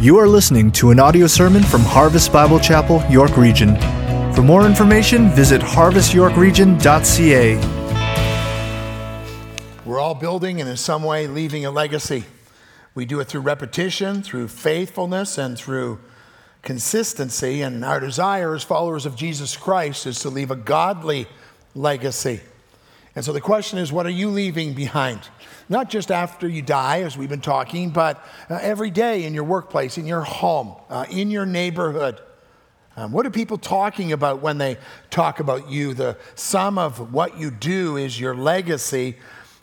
You are listening to an audio sermon from Harvest Bible Chapel, York Region. For more information, visit harvestyorkregion.ca. We're all building and in some way leaving a legacy. We do it through repetition, through faithfulness, and through consistency. And our desire as followers of Jesus Christ is to leave a godly legacy. And so the question is, what are you leaving behind? Not just after you die, as we've been talking, but uh, every day in your workplace, in your home, uh, in your neighborhood. Um, what are people talking about when they talk about you? The sum of what you do is your legacy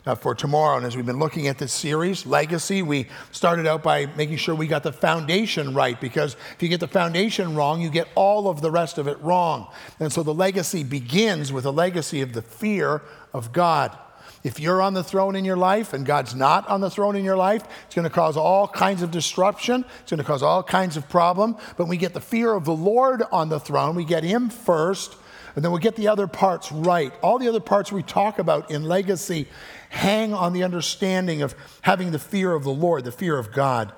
uh, for tomorrow. And as we've been looking at this series, Legacy, we started out by making sure we got the foundation right because if you get the foundation wrong, you get all of the rest of it wrong. And so the legacy begins with a legacy of the fear of God. If you're on the throne in your life and God's not on the throne in your life, it's going to cause all kinds of disruption. It's going to cause all kinds of problem. But we get the fear of the Lord on the throne. We get Him first, and then we get the other parts right. All the other parts we talk about in legacy hang on the understanding of having the fear of the Lord, the fear of God.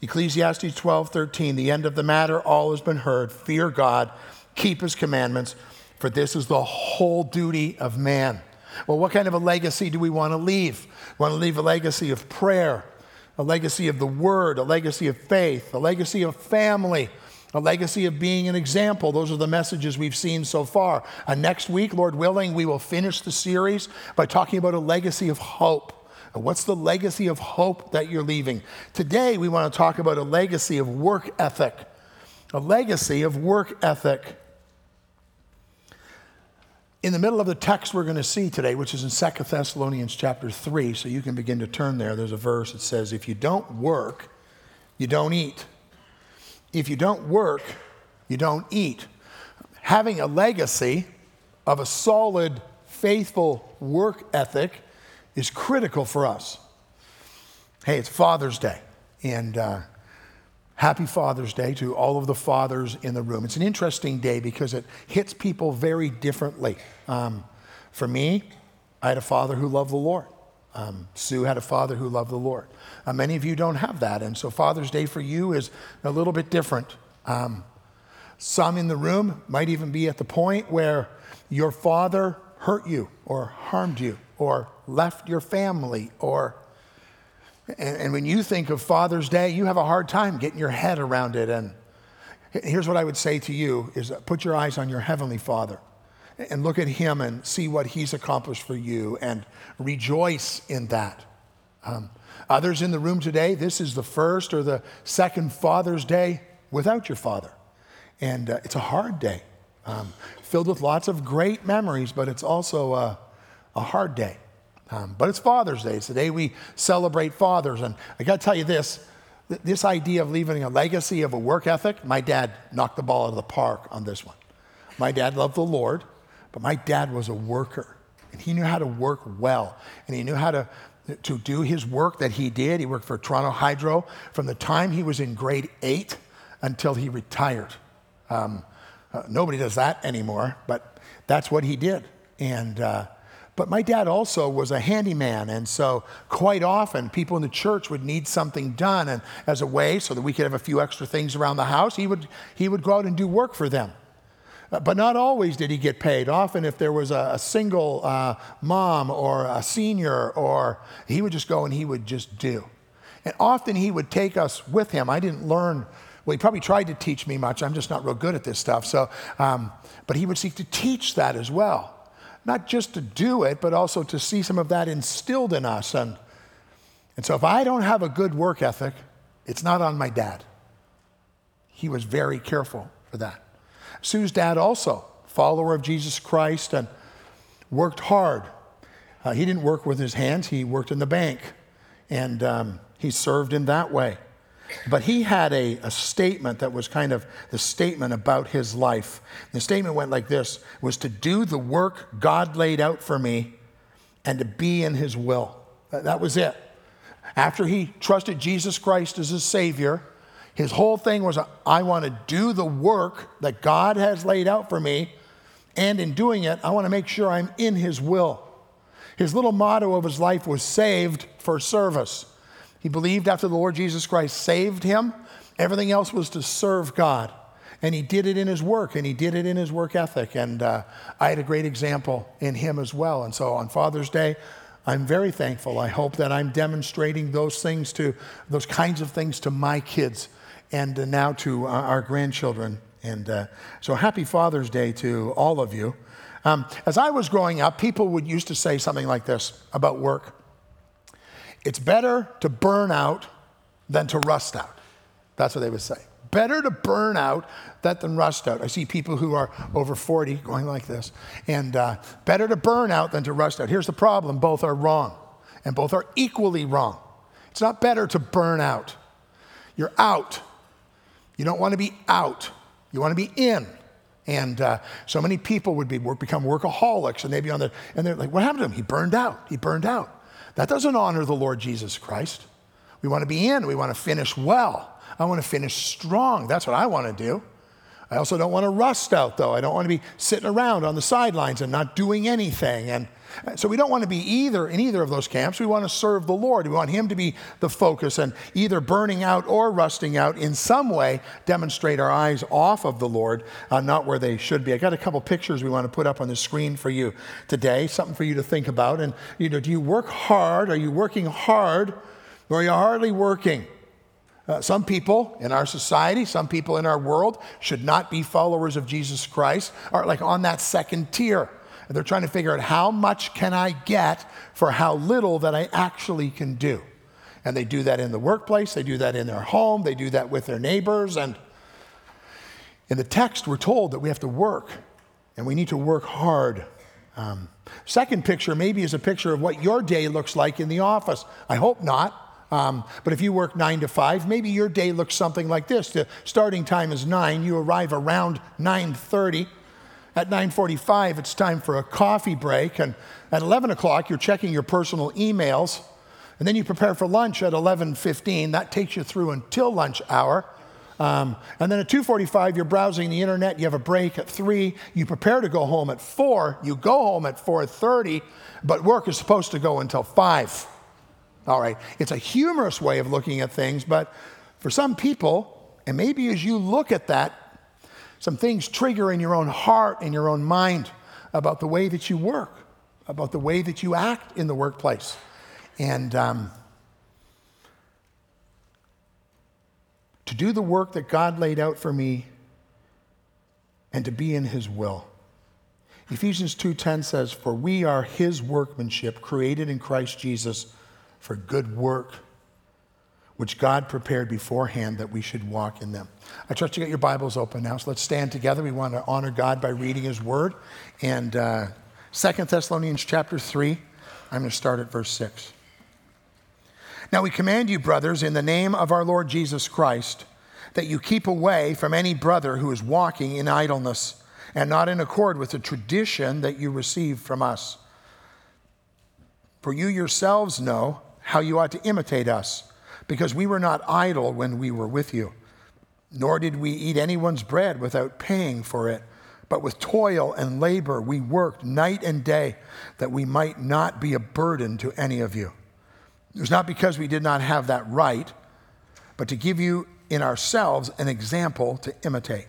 Ecclesiastes 12, 13, the end of the matter, all has been heard. Fear God, keep his commandments, for this is the whole duty of man. Well, what kind of a legacy do we want to leave? We want to leave a legacy of prayer, a legacy of the word, a legacy of faith, a legacy of family, a legacy of being an example. Those are the messages we've seen so far. Uh, next week, Lord willing, we will finish the series by talking about a legacy of hope. Uh, what's the legacy of hope that you're leaving? Today, we want to talk about a legacy of work ethic. A legacy of work ethic. In the middle of the text we're going to see today, which is in 2 Thessalonians chapter 3, so you can begin to turn there, there's a verse that says, If you don't work, you don't eat. If you don't work, you don't eat. Having a legacy of a solid, faithful work ethic is critical for us. Hey, it's Father's Day, and uh, Happy Father's Day to all of the fathers in the room. It's an interesting day because it hits people very differently. Um, for me, I had a father who loved the Lord. Um, Sue had a father who loved the Lord. Uh, many of you don't have that, and so Father's Day for you is a little bit different. Um, some in the room might even be at the point where your father hurt you or harmed you or left your family or and, and, when you think of Father's Day, you have a hard time getting your head around it. And here's what I would say to you is put your eyes on your Heavenly Father and look at Him and see what He's accomplished for you and rejoice in that. Um, others in the room today, this is the first or the second Father's Day without your father. And uh, it's a hard day, um, filled with lots of great memories, but it's also a, a hard day. Um, but it's Father's Day. It's the day we celebrate fathers. And I got to tell you this this idea of leaving a legacy of a work ethic, my dad knocked the ball out of the park on this one. My dad loved the Lord, but my dad was a worker. And he knew how to work well. And he knew how to, to do his work that he did. He worked for Toronto Hydro from the time he was in grade eight until he retired. Um, uh, nobody does that anymore, but that's what he did. And uh, but my dad also was a handyman, and so quite often people in the church would need something done, and as a way so that we could have a few extra things around the house, he would, he would go out and do work for them. Uh, but not always did he get paid. Often, if there was a, a single uh, mom or a senior, or he would just go and he would just do. And often he would take us with him. I didn't learn well, he probably tried to teach me much. I'm just not real good at this stuff. So, um, but he would seek to teach that as well not just to do it, but also to see some of that instilled in us. And, and so if I don't have a good work ethic, it's not on my dad. He was very careful for that. Sue's dad also, follower of Jesus Christ, and worked hard. Uh, he didn't work with his hands, he worked in the bank, and um, he served in that way. But he had a, a statement that was kind of the statement about his life. The statement went like this was to do the work God laid out for me and to be in his will. That was it. After he trusted Jesus Christ as his Savior, his whole thing was I want to do the work that God has laid out for me, and in doing it, I want to make sure I'm in his will. His little motto of his life was saved for service. He believed after the Lord Jesus Christ saved him, everything else was to serve God. And he did it in his work, and he did it in his work ethic. And uh, I had a great example in him as well. And so on Father's Day, I'm very thankful. I hope that I'm demonstrating those things to, those kinds of things to my kids and uh, now to uh, our grandchildren. And uh, so happy Father's Day to all of you. Um, as I was growing up, people would used to say something like this about work it's better to burn out than to rust out. That's what they would say. Better to burn out than rust out. I see people who are over 40 going like this. And uh, better to burn out than to rust out. Here's the problem both are wrong, and both are equally wrong. It's not better to burn out. You're out. You don't want to be out, you want to be in. And uh, so many people would be become workaholics, and they'd be on the, and they're like, "What happened to him? He burned out. He burned out." That doesn't honor the Lord Jesus Christ. We want to be in. We want to finish well. I want to finish strong. That's what I want to do. I also don't want to rust out, though. I don't want to be sitting around on the sidelines and not doing anything. And so we don't want to be either in either of those camps. We want to serve the Lord. We want Him to be the focus and either burning out or rusting out in some way demonstrate our eyes off of the Lord, uh, not where they should be. I got a couple pictures we want to put up on the screen for you today, something for you to think about. And you know, do you work hard? Are you working hard or are you hardly working? Uh, some people in our society, some people in our world should not be followers of Jesus Christ, are like on that second tier. And they're trying to figure out how much can I get for how little that I actually can do. And they do that in the workplace, they do that in their home, they do that with their neighbors. And in the text, we're told that we have to work and we need to work hard. Um, second picture maybe is a picture of what your day looks like in the office. I hope not. Um, but if you work nine to five, maybe your day looks something like this. The starting time is nine. You arrive around 9:30. At 9:45, it's time for a coffee break, and at 11 o'clock, you're checking your personal emails, and then you prepare for lunch at 11:15. That takes you through until lunch hour. Um, and then at 2:45, you're browsing the internet. You have a break at three. You prepare to go home at four. You go home at 4:30, but work is supposed to go until five. All right, it's a humorous way of looking at things, but for some people, and maybe as you look at that, some things trigger in your own heart and your own mind about the way that you work, about the way that you act in the workplace. And um, to do the work that God laid out for me and to be in his will. Ephesians 2:10 says, "For we are his workmanship, created in Christ Jesus for good work, which God prepared beforehand that we should walk in them. I trust you got your Bibles open now, so let's stand together. We want to honor God by reading His Word. And uh, 2 Thessalonians chapter 3, I'm going to start at verse 6. Now we command you, brothers, in the name of our Lord Jesus Christ, that you keep away from any brother who is walking in idleness and not in accord with the tradition that you received from us. For you yourselves know how you ought to imitate us, because we were not idle when we were with you, nor did we eat anyone's bread without paying for it. But with toil and labor we worked night and day that we might not be a burden to any of you. It was not because we did not have that right, but to give you in ourselves an example to imitate.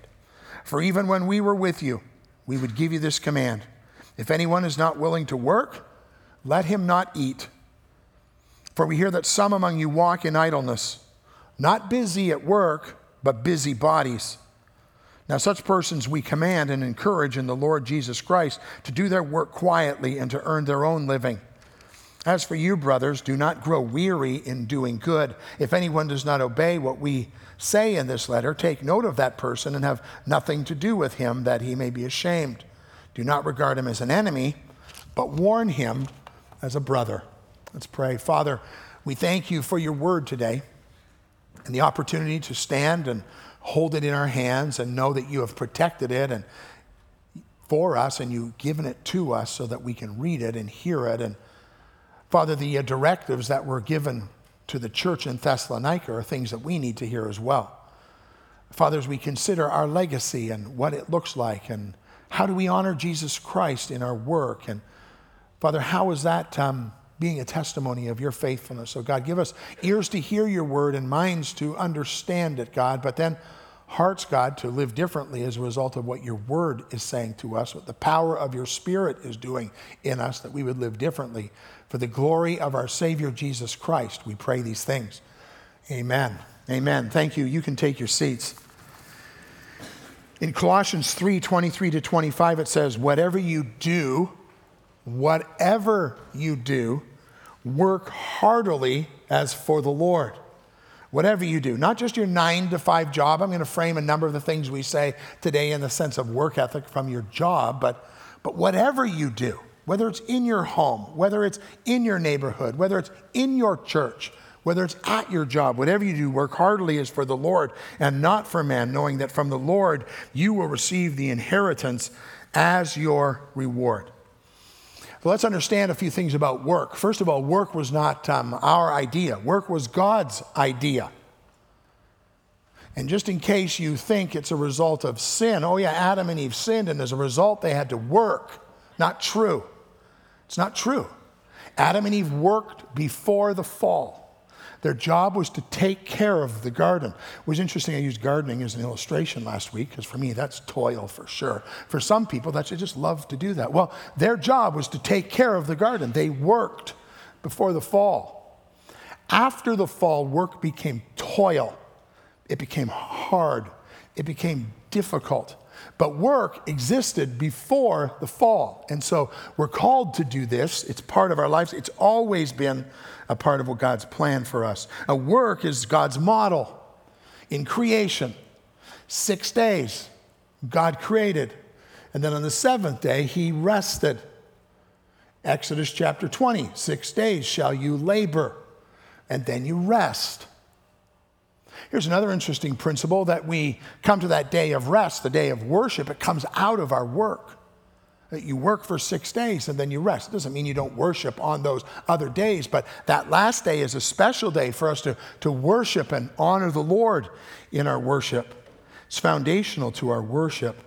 For even when we were with you, we would give you this command If anyone is not willing to work, let him not eat. For we hear that some among you walk in idleness, not busy at work, but busy bodies. Now, such persons we command and encourage in the Lord Jesus Christ to do their work quietly and to earn their own living. As for you, brothers, do not grow weary in doing good. If anyone does not obey what we say in this letter, take note of that person and have nothing to do with him that he may be ashamed. Do not regard him as an enemy, but warn him as a brother. Let's pray. Father, we thank you for your word today and the opportunity to stand and hold it in our hands and know that you have protected it and for us and you've given it to us so that we can read it and hear it. And Father, the uh, directives that were given to the church in Thessalonica are things that we need to hear as well. Father, as we consider our legacy and what it looks like and how do we honor Jesus Christ in our work and Father, how is that um, being a testimony of your faithfulness. So, God, give us ears to hear your word and minds to understand it, God, but then hearts, God, to live differently as a result of what your word is saying to us, what the power of your spirit is doing in us, that we would live differently. For the glory of our Savior Jesus Christ, we pray these things. Amen. Amen. Thank you. You can take your seats. In Colossians 3 23 to 25, it says, Whatever you do, whatever you do, work heartily as for the Lord. Whatever you do, not just your nine to five job. I'm going to frame a number of the things we say today in the sense of work ethic from your job, but, but whatever you do, whether it's in your home, whether it's in your neighborhood, whether it's in your church, whether it's at your job, whatever you do, work heartily as for the Lord and not for man, knowing that from the Lord you will receive the inheritance as your reward. Well, let's understand a few things about work. First of all, work was not um, our idea, work was God's idea. And just in case you think it's a result of sin, oh, yeah, Adam and Eve sinned, and as a result, they had to work. Not true. It's not true. Adam and Eve worked before the fall. Their job was to take care of the garden. It was interesting, I used gardening as an illustration last week, because for me, that's toil for sure. For some people, that's, they just love to do that. Well, their job was to take care of the garden. They worked before the fall. After the fall, work became toil, it became hard, it became difficult. But work existed before the fall. And so we're called to do this. It's part of our lives. It's always been a part of what God's plan for us. A work is God's model in creation. Six days, God created. And then on the seventh day, he rested. Exodus chapter 20, six days shall you labor, and then you rest. Here's another interesting principle that we come to that day of rest, the day of worship, it comes out of our work that you work for six days and then you rest. It doesn't mean you don't worship on those other days, but that last day is a special day for us to, to worship and honor the Lord in our worship. It's foundational to our worship.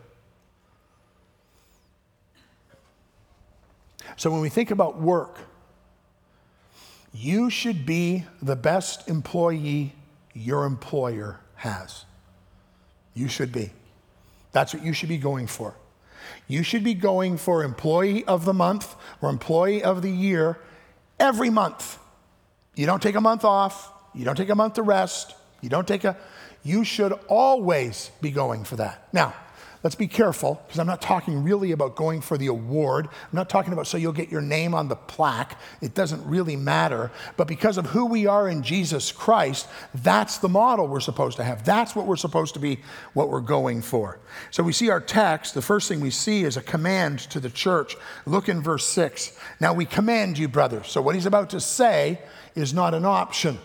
So when we think about work, you should be the best employee your employer has. You should be. That's what you should be going for. You should be going for employee of the month or employee of the year every month. You don't take a month off, you don't take a month to rest, you don't take a, you should always be going for that. Now, Let's be careful because I'm not talking really about going for the award. I'm not talking about so you'll get your name on the plaque. It doesn't really matter. But because of who we are in Jesus Christ, that's the model we're supposed to have. That's what we're supposed to be, what we're going for. So we see our text. The first thing we see is a command to the church. Look in verse 6. Now we command you, brothers. So what he's about to say is not an option.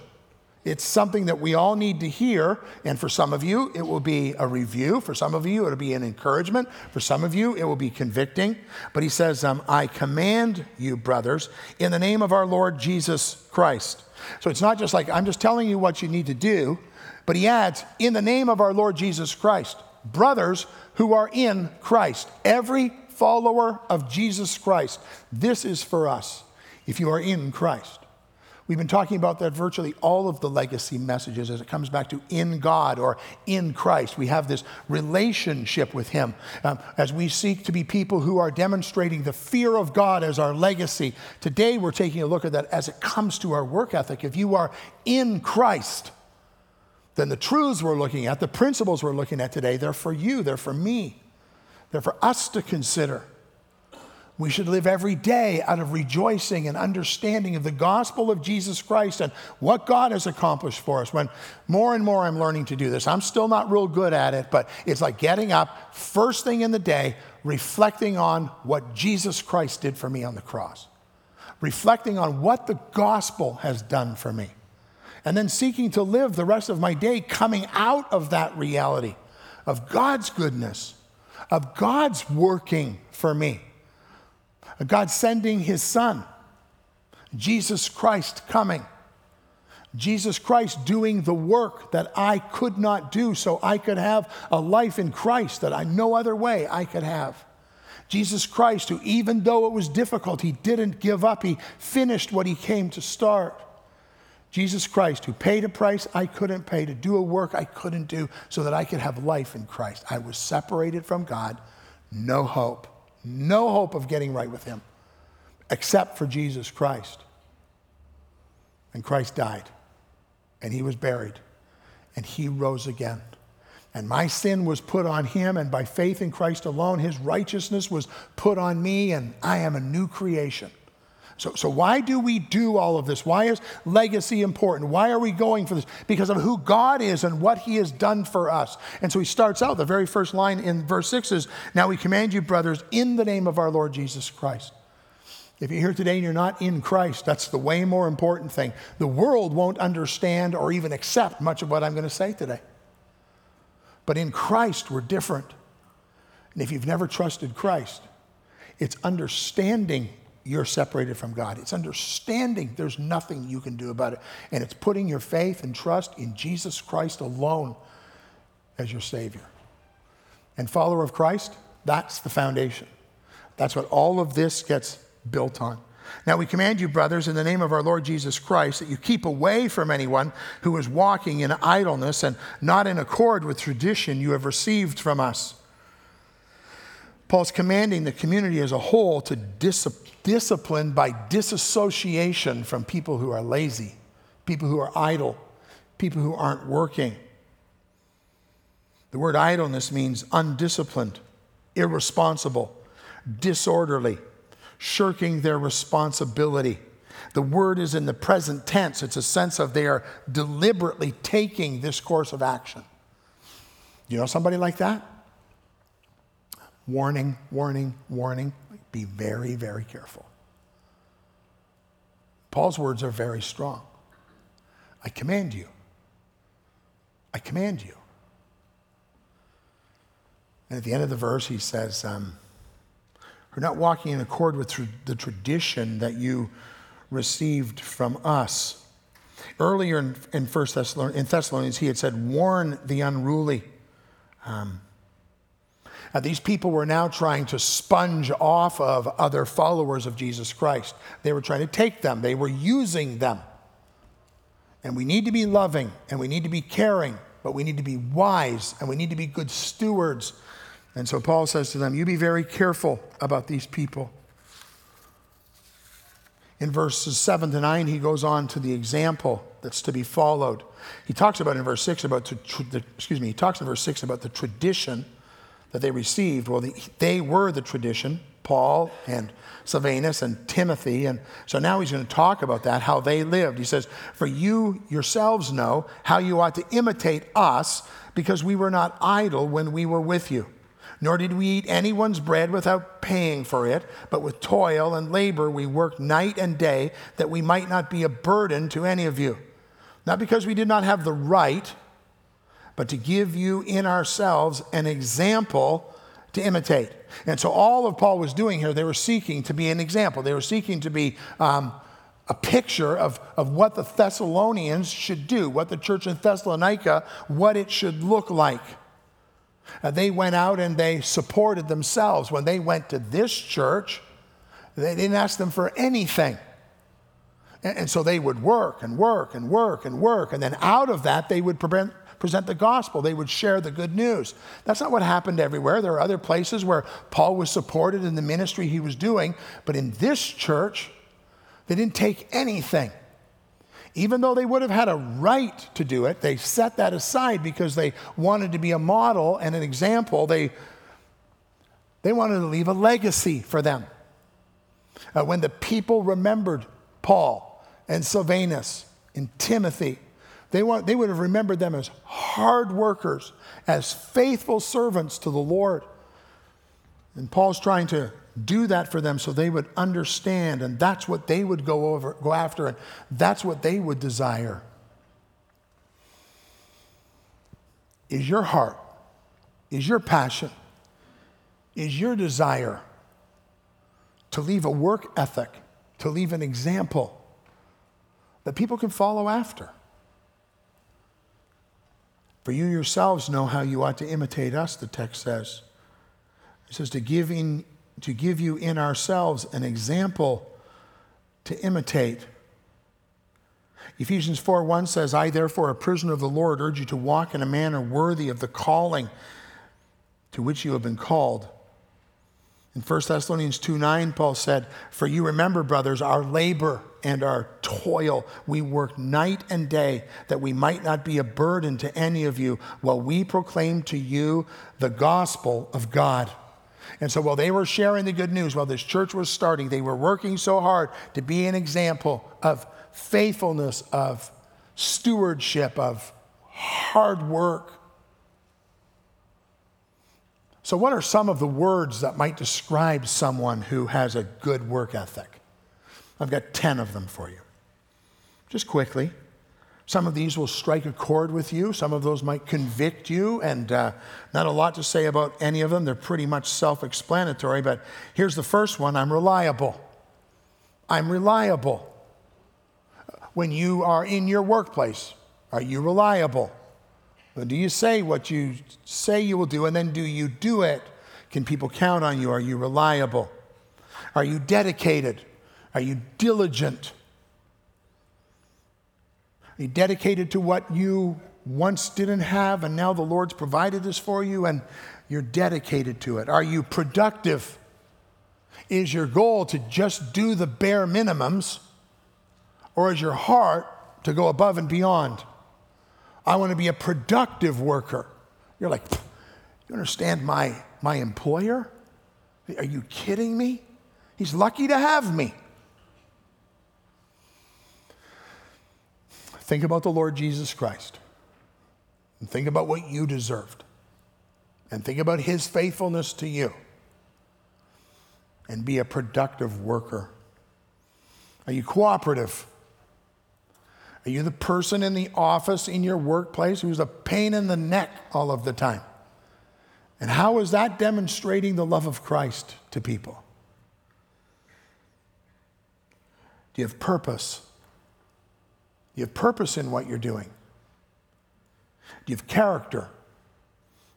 It's something that we all need to hear. And for some of you, it will be a review. For some of you, it'll be an encouragement. For some of you, it will be convicting. But he says, um, I command you, brothers, in the name of our Lord Jesus Christ. So it's not just like, I'm just telling you what you need to do, but he adds, in the name of our Lord Jesus Christ. Brothers who are in Christ. Every follower of Jesus Christ. This is for us if you are in Christ. We've been talking about that virtually all of the legacy messages as it comes back to in God or in Christ. We have this relationship with Him um, as we seek to be people who are demonstrating the fear of God as our legacy. Today, we're taking a look at that as it comes to our work ethic. If you are in Christ, then the truths we're looking at, the principles we're looking at today, they're for you, they're for me, they're for us to consider. We should live every day out of rejoicing and understanding of the gospel of Jesus Christ and what God has accomplished for us. When more and more I'm learning to do this, I'm still not real good at it, but it's like getting up first thing in the day, reflecting on what Jesus Christ did for me on the cross, reflecting on what the gospel has done for me, and then seeking to live the rest of my day coming out of that reality of God's goodness, of God's working for me. God sending his son, Jesus Christ coming, Jesus Christ doing the work that I could not do so I could have a life in Christ that I no other way I could have. Jesus Christ, who, even though it was difficult, he didn't give up. He finished what he came to start. Jesus Christ, who paid a price I couldn't pay, to do a work I couldn't do, so that I could have life in Christ. I was separated from God, no hope, no hope of getting right with him, except for Jesus Christ. And Christ died, and he was buried, and he rose again. And my sin was put on him, and by faith in Christ alone, his righteousness was put on me, and I am a new creation. So, so why do we do all of this? Why is legacy important? Why are we going for this? Because of who God is and what he has done for us. And so he starts out, the very first line in verse 6 is Now we command you, brothers, in the name of our Lord Jesus Christ. If you're here today and you're not in Christ, that's the way more important thing. The world won't understand or even accept much of what I'm going to say today. But in Christ, we're different. And if you've never trusted Christ, it's understanding you're separated from God. It's understanding there's nothing you can do about it. And it's putting your faith and trust in Jesus Christ alone as your Savior. And follower of Christ, that's the foundation. That's what all of this gets built on. Now we command you, brothers, in the name of our Lord Jesus Christ, that you keep away from anyone who is walking in idleness and not in accord with tradition you have received from us. Paul's commanding the community as a whole to dis- discipline by disassociation from people who are lazy, people who are idle, people who aren't working. The word idleness means undisciplined, irresponsible, disorderly shirking their responsibility. The word is in the present tense. It's a sense of they are deliberately taking this course of action. You know somebody like that? Warning, warning, warning. Be very, very careful. Paul's words are very strong. I command you. I command you. And at the end of the verse, he says, um, are not walking in accord with tr- the tradition that you received from us. Earlier in, in, First Thessalonians, in Thessalonians, he had said, warn the unruly. Um, Uh, these people were now trying to sponge off of other followers of Jesus Christ. They were trying to take them, they were using them. And we need to be loving and we need to be caring, but we need to be wise and we need to be good stewards and so Paul says to them, You be very careful about these people. In verses 7 to 9, he goes on to the example that's to be followed. He talks about in verse 6 about the excuse me, he talks in verse 6 about the tradition that they received. Well, the, they were the tradition, Paul and Silvanus and Timothy. And so now he's going to talk about that, how they lived. He says, For you yourselves know how you ought to imitate us, because we were not idle when we were with you nor did we eat anyone's bread without paying for it, but with toil and labor we worked night and day that we might not be a burden to any of you. Not because we did not have the right, but to give you in ourselves an example to imitate. And so all of Paul was doing here, they were seeking to be an example. They were seeking to be um, a picture of, of what the Thessalonians should do, what the church in Thessalonica, what it should look like. Uh, they went out and they supported themselves. When they went to this church, they didn't ask them for anything. And, and so they would work and work and work and work. And then out of that, they would prevent, present the gospel. They would share the good news. That's not what happened everywhere. There are other places where Paul was supported in the ministry he was doing. But in this church, they didn't take anything. Even though they would have had a right to do it, they set that aside because they wanted to be a model and an example. They, they wanted to leave a legacy for them. Uh, when the people remembered Paul and Silvanus and Timothy, they, want, they would have remembered them as hard workers, as faithful servants to the Lord. And Paul's trying to do that for them so they would understand and that's what they would go over go after and that's what they would desire is your heart is your passion is your desire to leave a work ethic to leave an example that people can follow after for you yourselves know how you ought to imitate us the text says it says to give in to give you in ourselves an example to imitate. Ephesians 4 1 says, I, therefore, a prisoner of the Lord, urge you to walk in a manner worthy of the calling to which you have been called. In 1 Thessalonians 2 9, Paul said, For you remember, brothers, our labor and our toil. We work night and day that we might not be a burden to any of you while we proclaim to you the gospel of God. And so while they were sharing the good news, while this church was starting, they were working so hard to be an example of faithfulness, of stewardship, of hard work. So, what are some of the words that might describe someone who has a good work ethic? I've got 10 of them for you. Just quickly. Some of these will strike a chord with you. Some of those might convict you, and uh, not a lot to say about any of them. They're pretty much self explanatory. But here's the first one I'm reliable. I'm reliable. When you are in your workplace, are you reliable? Do you say what you say you will do, and then do you do it? Can people count on you? Are you reliable? Are you dedicated? Are you diligent? Are you dedicated to what you once didn't have and now the Lord's provided this for you and you're dedicated to it? Are you productive? Is your goal to just do the bare minimums or is your heart to go above and beyond? I want to be a productive worker. You're like, you understand my, my employer? Are you kidding me? He's lucky to have me. Think about the Lord Jesus Christ. And think about what you deserved. And think about his faithfulness to you. And be a productive worker. Are you cooperative? Are you the person in the office, in your workplace, who's a pain in the neck all of the time? And how is that demonstrating the love of Christ to people? Do you have purpose? You have purpose in what you're doing? Do you have character?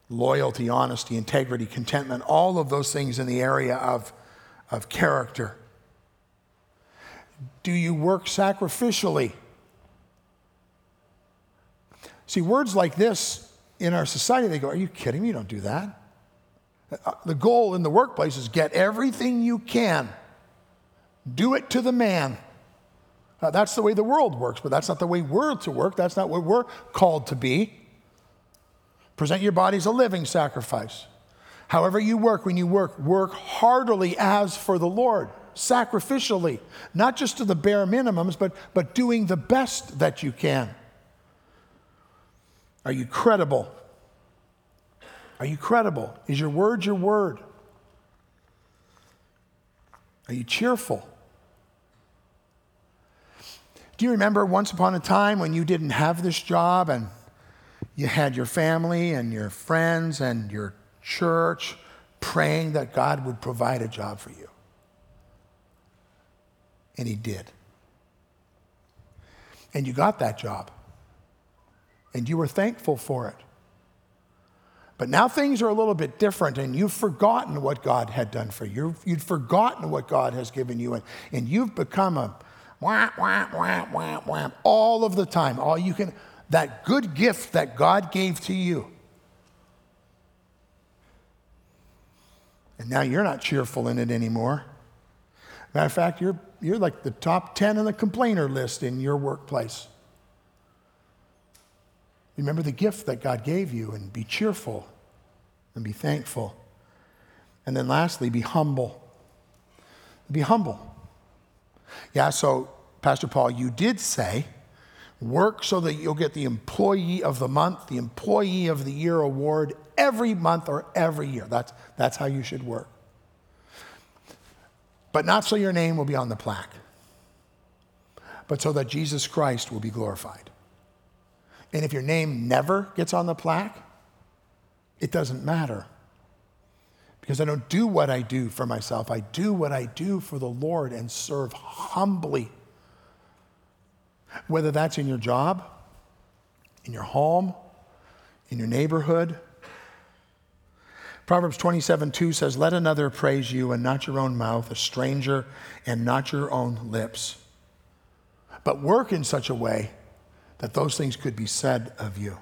Loyalty, honesty, integrity, contentment, all of those things in the area of, of character. Do you work sacrificially? See, words like this in our society, they go, Are you kidding me? You don't do that. Uh, the goal in the workplace is get everything you can, do it to the man. Uh, that's the way the world works, but that's not the way we're to work. That's not what we're called to be. Present your body as a living sacrifice. However, you work, when you work, work heartily as for the Lord, sacrificially, not just to the bare minimums, but, but doing the best that you can. Are you credible? Are you credible? Is your word your word? Are you cheerful? Do you remember once upon a time when you didn't have this job and you had your family and your friends and your church praying that God would provide a job for you? And He did. And you got that job. And you were thankful for it. But now things are a little bit different, and you've forgotten what God had done for you. You've forgotten what God has given you, and, and you've become a wah, wah, wah, wah, wah, all of the time. All you can, that good gift that God gave to you. And now you're not cheerful in it anymore. Matter of fact, you're, you're like the top 10 on the complainer list in your workplace. Remember the gift that God gave you and be cheerful and be thankful. And then lastly, be humble. Be humble. Yeah, so Pastor Paul, you did say work so that you'll get the employee of the month, the employee of the year award every month or every year. That's, that's how you should work. But not so your name will be on the plaque, but so that Jesus Christ will be glorified. And if your name never gets on the plaque, it doesn't matter because I don't do what I do for myself. I do what I do for the Lord and serve humbly. Whether that's in your job, in your home, in your neighborhood. Proverbs 27 2 says, Let another praise you and not your own mouth, a stranger and not your own lips. But work in such a way that those things could be said of you.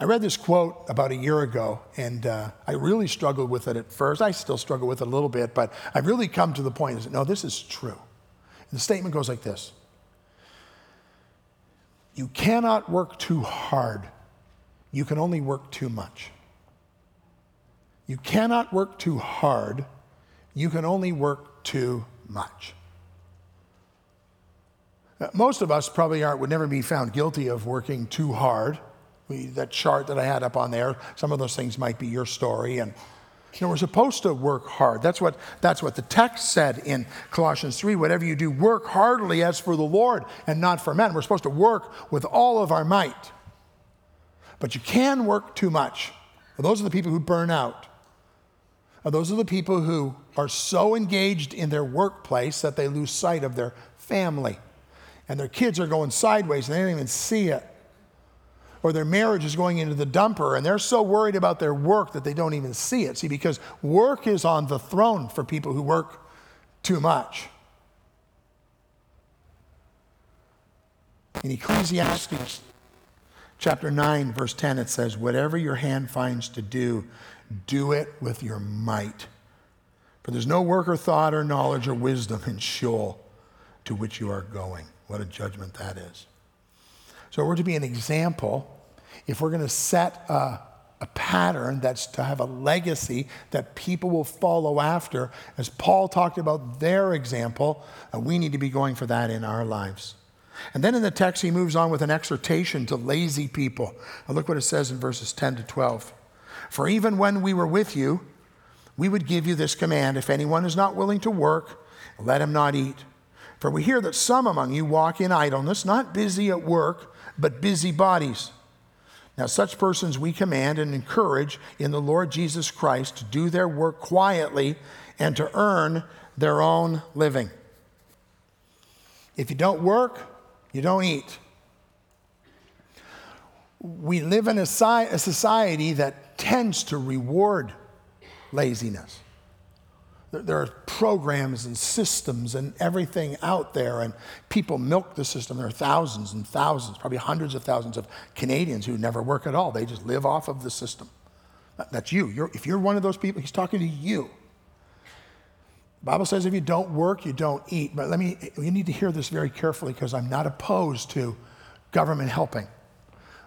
I read this quote about a year ago, and uh, I really struggled with it at first. I still struggle with it a little bit, but I've really come to the point that no, this is true. And the statement goes like this You cannot work too hard, you can only work too much. You cannot work too hard, you can only work too much. Uh, most of us probably aren't, would never be found guilty of working too hard we, that chart that I had up on there, some of those things might be your story. And you know, we're supposed to work hard. That's what, that's what the text said in Colossians 3. Whatever you do, work heartily as for the Lord and not for men. We're supposed to work with all of our might. But you can work too much. Those are the people who burn out. Those are the people who are so engaged in their workplace that they lose sight of their family. And their kids are going sideways and they don't even see it or their marriage is going into the dumper and they're so worried about their work that they don't even see it. See, because work is on the throne for people who work too much. In Ecclesiastes chapter 9, verse 10, it says, Whatever your hand finds to do, do it with your might. For there's no work or thought or knowledge or wisdom in Sheol to which you are going. What a judgment that is. So we're to be an example. If we're going to set a, a pattern that's to have a legacy that people will follow after, as Paul talked about their example, uh, we need to be going for that in our lives. And then in the text, he moves on with an exhortation to lazy people. Now look what it says in verses 10 to 12. For even when we were with you, we would give you this command if anyone is not willing to work, let him not eat. For we hear that some among you walk in idleness, not busy at work, but busybodies. Now, such persons we command and encourage in the Lord Jesus Christ to do their work quietly and to earn their own living. If you don't work, you don't eat. We live in a, society that tends to reward laziness. There are programs and systems and everything out there, and people milk the system. There are thousands and thousands, probably hundreds of thousands of Canadians who never work at all. They just live off of the system. That's you. You're, if you're one of those people, he's talking to you. The Bible says if you don't work, you don't eat. But let me, you need to hear this very carefully because I'm not opposed to government helping.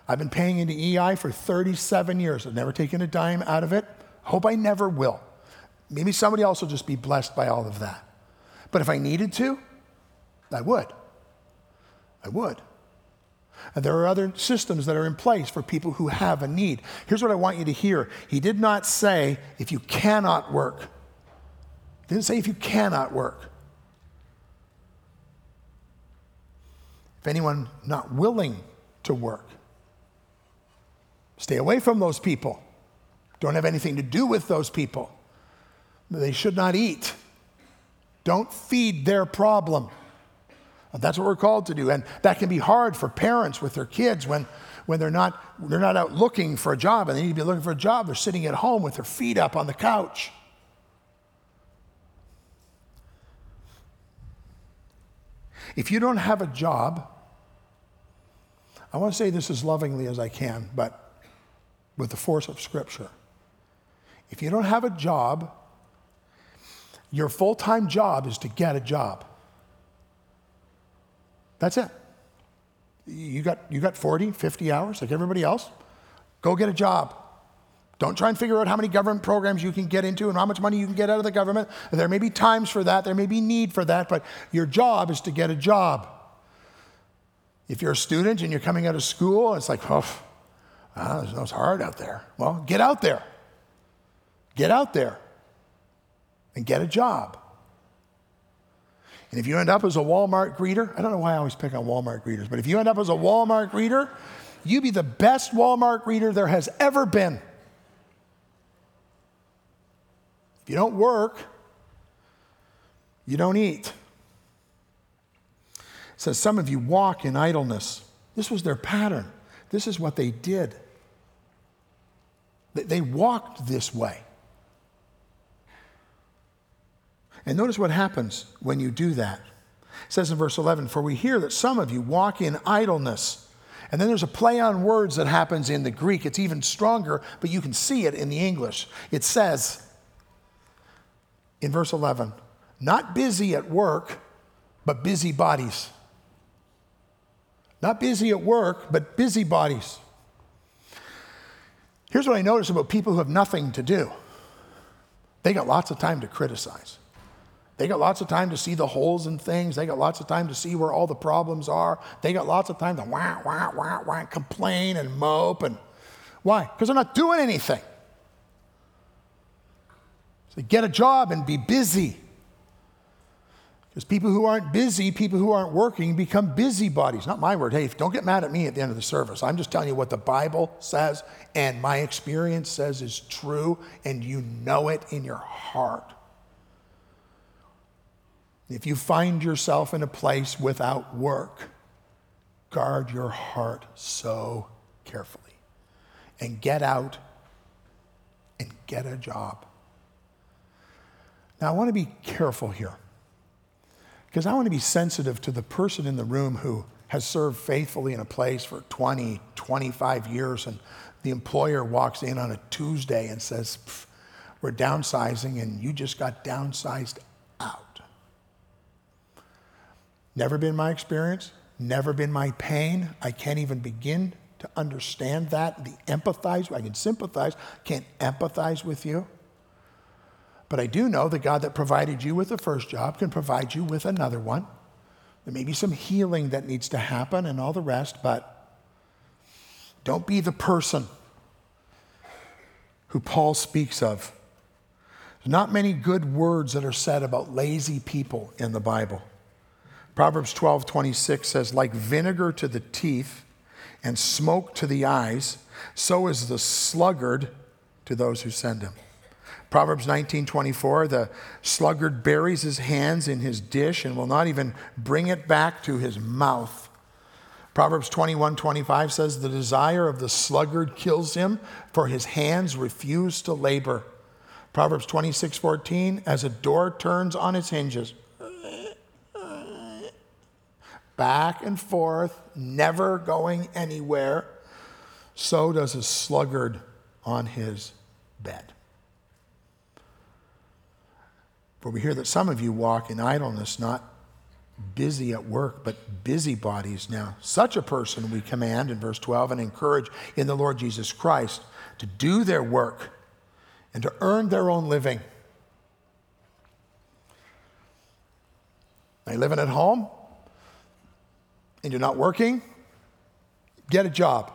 I've been paying into EI for 37 years. I've never taken a dime out of it. Hope I never will. Maybe somebody else will just be blessed by all of that. But if I needed to, I would. I would. And there are other systems that are in place for people who have a need. Here's what I want you to hear He did not say, if you cannot work. He didn't say, if you cannot work. If anyone not willing to work, stay away from those people. Don't have anything to do with those people. They should not eat. Don't feed their problem. That's what we're called to do. And that can be hard for parents with their kids when, when they're, not, they're not out looking for a job and they need to be looking for a job. They're sitting at home with their feet up on the couch. If you don't have a job, I want to say this as lovingly as I can, but with the force of Scripture. If you don't have a job, your full time job is to get a job. That's it. You got, you got 40, 50 hours like everybody else. Go get a job. Don't try and figure out how many government programs you can get into and how much money you can get out of the government. There may be times for that, there may be need for that, but your job is to get a job. If you're a student and you're coming out of school, it's like, oh, oh it's hard out there. Well, get out there. Get out there and get a job. And if you end up as a Walmart greeter, I don't know why I always pick on Walmart greeters, but if you end up as a Walmart greeter, you be the best Walmart greeter there has ever been. If you don't work, you don't eat. It says some of you walk in idleness. This was their pattern. This is what they did. They walked this way. And notice what happens when you do that. It says in verse 11, For we hear that some of you walk in idleness. And then there's a play on words that happens in the Greek. It's even stronger, but you can see it in the English. It says in verse 11, Not busy at work, but busy bodies. Not busy at work, but busy bodies. Here's what I notice about people who have nothing to do they got lots of time to criticize. They got lots of time to see the holes in things. They got lots of time to see where all the problems are. They got lots of time to wah, wah, wah, wah, complain and mope. And why? Because they're not doing anything. So get a job and be busy. Because people who aren't busy, people who aren't working, become busybodies. Not my word. Hey, don't get mad at me at the end of the service. I'm just telling you what the Bible says and my experience says is true, and you know it in your heart. If you find yourself in a place without work, guard your heart so carefully and get out and get a job. Now, I want to be careful here because I want to be sensitive to the person in the room who has served faithfully in a place for 20, 25 years, and the employer walks in on a Tuesday and says, We're downsizing, and you just got downsized out. Never been my experience, never been my pain. I can't even begin to understand that, the empathize. I can sympathize, can't empathize with you. But I do know the God that provided you with the first job can provide you with another one. There may be some healing that needs to happen and all the rest, but don't be the person who Paul speaks of. There's not many good words that are said about lazy people in the Bible. Proverbs 12 26 says, Like vinegar to the teeth and smoke to the eyes, so is the sluggard to those who send him. Proverbs 19:24 the sluggard buries his hands in his dish and will not even bring it back to his mouth. Proverbs 21:25 says the desire of the sluggard kills him for his hands refuse to labor. Proverbs 26:14 as a door turns on its hinges back and forth never going anywhere so does a sluggard on his bed. For we hear that some of you walk in idleness, not busy at work, but busybodies now. Such a person we command in verse 12 and encourage in the Lord Jesus Christ to do their work and to earn their own living. You living at home and you're not working? Get a job.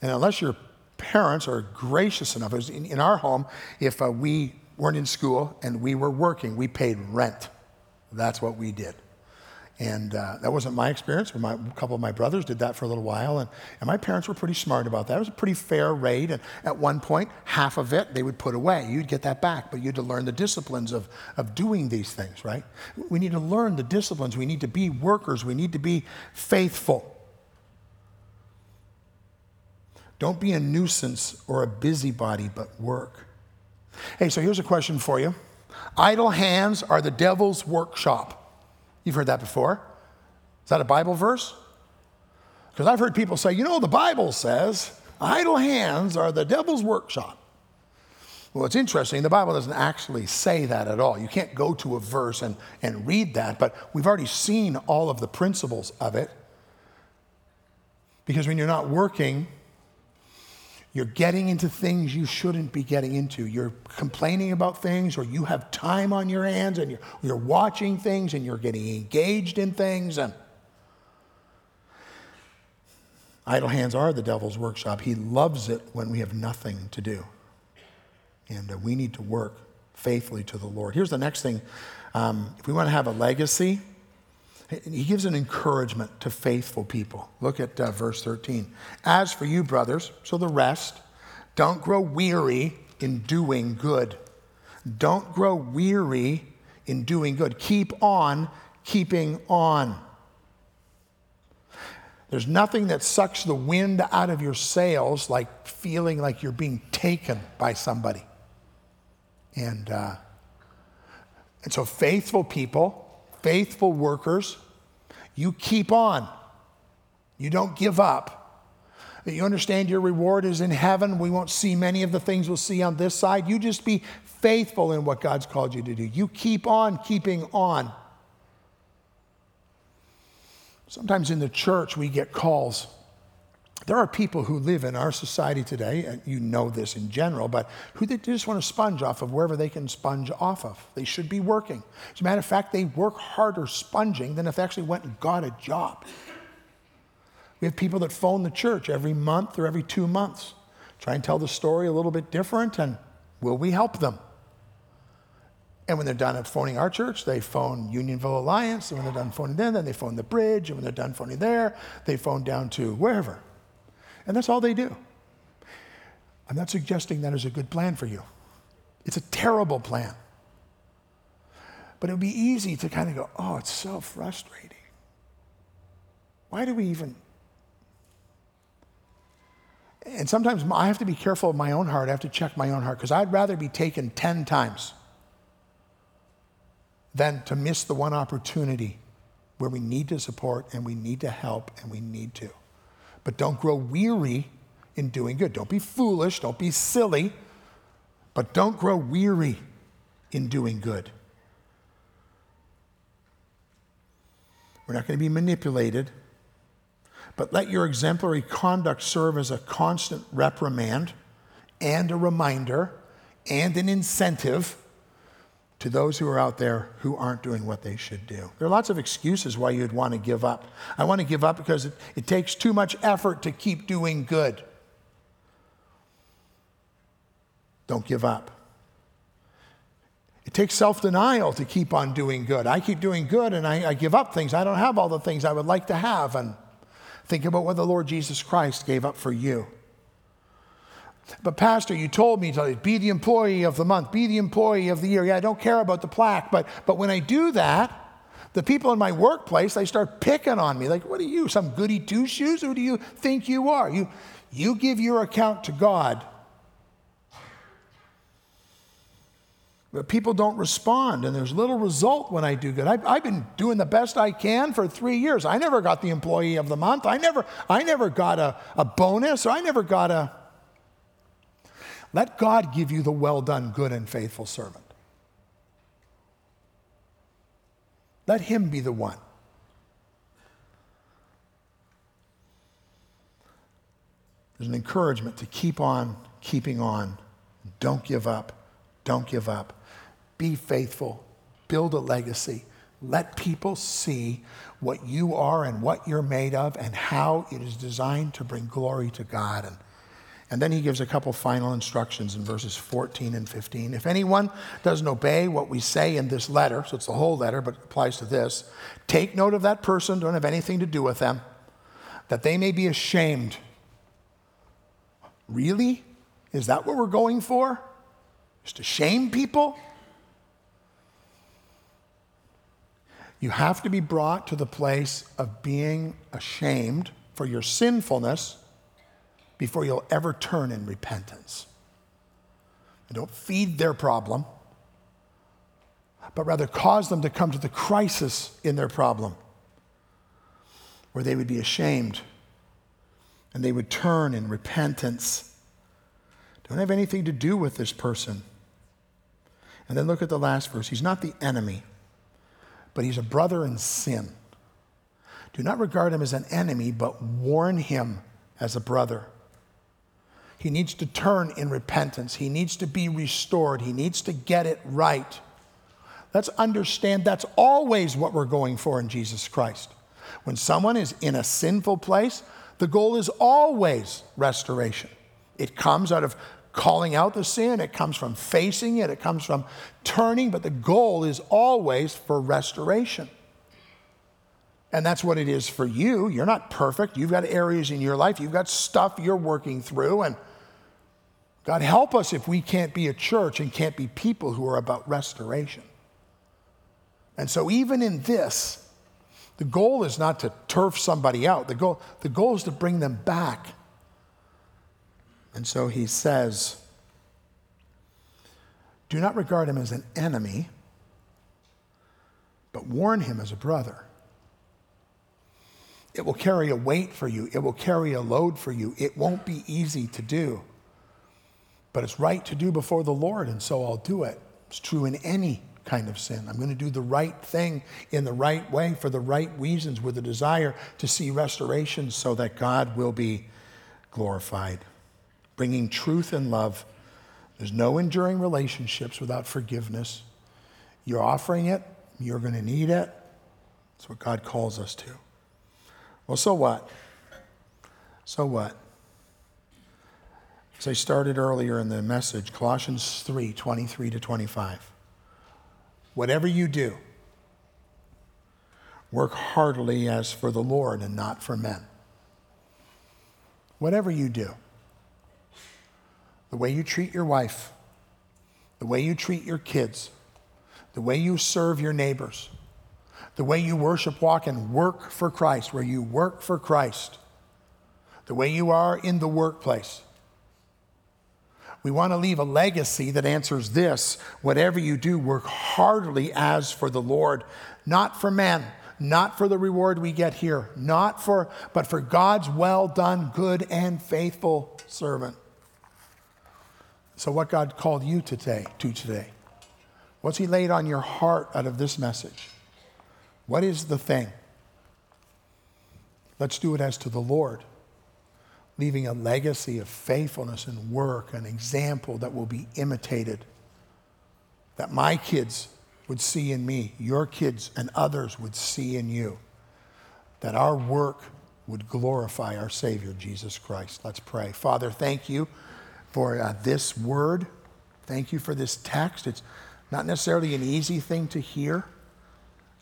And unless your parents are gracious enough, in, in our home, if uh, we weren't in school and we were working. We paid rent. That's what we did. And uh, that wasn't my experience. My, a couple of my brothers did that for a little while, and, and my parents were pretty smart about that. It was a pretty fair rate, and at one point, half of it they would put away. You'd get that back, but you had to learn the disciplines of, of doing these things, right? We need to learn the disciplines. We need to be workers. We need to be faithful. Don't be a nuisance or a busybody, but work. Hey, so here's a question for you Idle hands are the devil's workshop. You've heard that before. Is that a Bible verse? Because I've heard people say, you know, the Bible says idle hands are the devil's workshop. Well, it's interesting. The Bible doesn't actually say that at all. You can't go to a verse and, and read that, but we've already seen all of the principles of it. Because when you're not working, you're getting into things you shouldn't be getting into. You're complaining about things, or you have time on your hands and you're, you're watching things and you're getting engaged in things. And idle hands are the devil's workshop. He loves it when we have nothing to do. And uh, we need to work faithfully to the Lord. Here's the next thing um, if we want to have a legacy, he gives an encouragement to faithful people. Look at uh, verse 13. As for you, brothers, so the rest, don't grow weary in doing good. Don't grow weary in doing good. Keep on keeping on. There's nothing that sucks the wind out of your sails like feeling like you're being taken by somebody. And, uh, and so, faithful people, faithful workers, you keep on. You don't give up. You understand your reward is in heaven. We won't see many of the things we'll see on this side. You just be faithful in what God's called you to do. You keep on keeping on. Sometimes in the church, we get calls. There are people who live in our society today, and you know this in general, but who they just want to sponge off of wherever they can sponge off of. They should be working. As a matter of fact, they work harder sponging than if they actually went and got a job. We have people that phone the church every month or every two months, try and tell the story a little bit different, and will we help them? And when they're done at phoning our church, they phone Unionville Alliance. And when they're done phoning them, then they phone the bridge. And when they're done phoning there, they phone down to wherever. And that's all they do. I'm not suggesting that is a good plan for you. It's a terrible plan. But it would be easy to kind of go, oh, it's so frustrating. Why do we even and sometimes I have to be careful of my own heart. I have to check my own heart because I'd rather be taken 10 times than to miss the one opportunity where we need to support and we need to help and we need to. But don't grow weary in doing good. Don't be foolish, don't be silly, but don't grow weary in doing good. We're not going to be manipulated but let your exemplary conduct serve as a constant reprimand and a reminder and an incentive to those who are out there who aren't doing what they should do. There are lots of excuses why you'd want to give up. I want to give up because it, it takes too much effort to keep doing good. Don't give up. It takes self denial to keep on doing good. I keep doing good and I, I, give up things. I don't have all the things I would like to have. And Think about what the Lord Jesus Christ gave up for you. But, Pastor, you told me to be the employee of the month, be the employee of the year. Yeah, I don't care about the plaque, but, but when I do that, the people in my workplace, they start picking on me. Like, what are you, some goody two shoes? Who do you think you are? You, you give your account to God But people don't respond, and there's little result when I do good. I've, I've, been doing the best I can for three years. I never got the employee of the month. I never, I never got a, a bonus, I never got a. Let God give you the well done, good, and faithful servant. Let Him be the one. There's an encouragement to keep on keeping on. Don't give up. Don't give up. Be faithful, build a legacy. Let people see what you are and what you're made of and how it is designed to bring glory to God. And, and then he gives a couple final instructions in verses 14 and 15. If anyone doesn't obey what we say in this letter, so it's the whole letter, but applies to this, take note of that person, don't have anything to do with them, that they may be ashamed. Really? Is that what we're going for? Just to shame people? You have to be brought to the place of being ashamed for your sinfulness before you'll ever turn in repentance. And don't feed their problem, but rather cause them to come to the crisis in their problem where they would be ashamed and they would turn in repentance. Don't have anything to do with this person. And then look at the last verse. He's not the enemy but he's a brother in sin. Do not regard him as an enemy, but warn him as a brother. He needs to turn in repentance. He needs to be restored. He needs to get it right. Let's understand that's always what we're going for in Jesus Christ. When someone is in a sinful place, the goal is always restoration. It comes out of calling out the sin, it comes from facing it, it comes from turning, but the goal is always for restoration. And that's what it is for you. You're not perfect. You've got areas in your life, you've got stuff you're working through. And God help us if we can't be a church and can't be people who are about restoration. And so, even in this, The goal is not to turf somebody out, the goal, the goal is to bring them back. And so he says, Do not regard him as an enemy, but warn him as a brother. It will carry a weight for you, it will carry a load for you. It won't be easy to do, but it's right to do before the Lord, and so I'll do it. It's true in any kind of sin. I'm going to do the right thing in the right way for the right reasons with a desire to see restoration so that God will be glorified. Bringing truth and love. There's no enduring relationships without forgiveness. You're offering it, you're going to need it. That's what God calls us to. Well, so what? So what? As I started earlier in the message, Colossians 3 23 to 25. Whatever you do, work heartily as for the Lord and not for men. Whatever you do, the way you treat your wife, the way you treat your kids, the way you serve your neighbors, the way you worship, walk, and work for Christ, where you work for Christ, the way you are in the workplace. We want to leave a legacy that answers this whatever you do, work heartily as for the Lord, not for men, not for the reward we get here, not for, but for God's well done, good, and faithful servant. So, what God called you today, to today? What's He laid on your heart out of this message? What is the thing? Let's do it as to the Lord leaving a legacy of faithfulness and work, an example that will be imitated, that my kids would see in me, your kids and others would see in you, that our work would glorify our Savior, Jesus Christ. Let's pray. Father, thank you for uh, this word. Thank you for this text. It's not necessarily an easy thing to hear,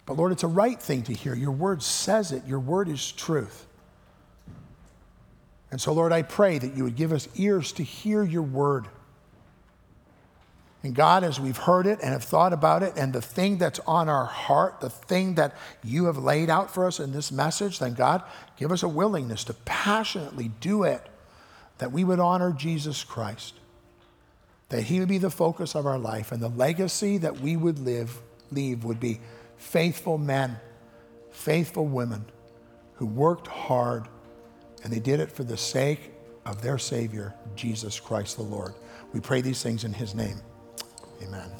but Lord, it's a right thing to hear. Your word says it, your word is truth. And so, Lord, I pray that you would give us ears to hear your word. And God, as we've heard it and have thought about it, and the thing that's on our heart, the thing that you have laid out for us in this message, then God, give us a willingness to passionately do it, that we would honor Jesus Christ, that he would be the focus of our life, and the legacy that we would live, leave would be faithful men, faithful women who worked hard and they did it for the sake of their Savior, Jesus Christ the Lord. We pray these things in His name. Amen.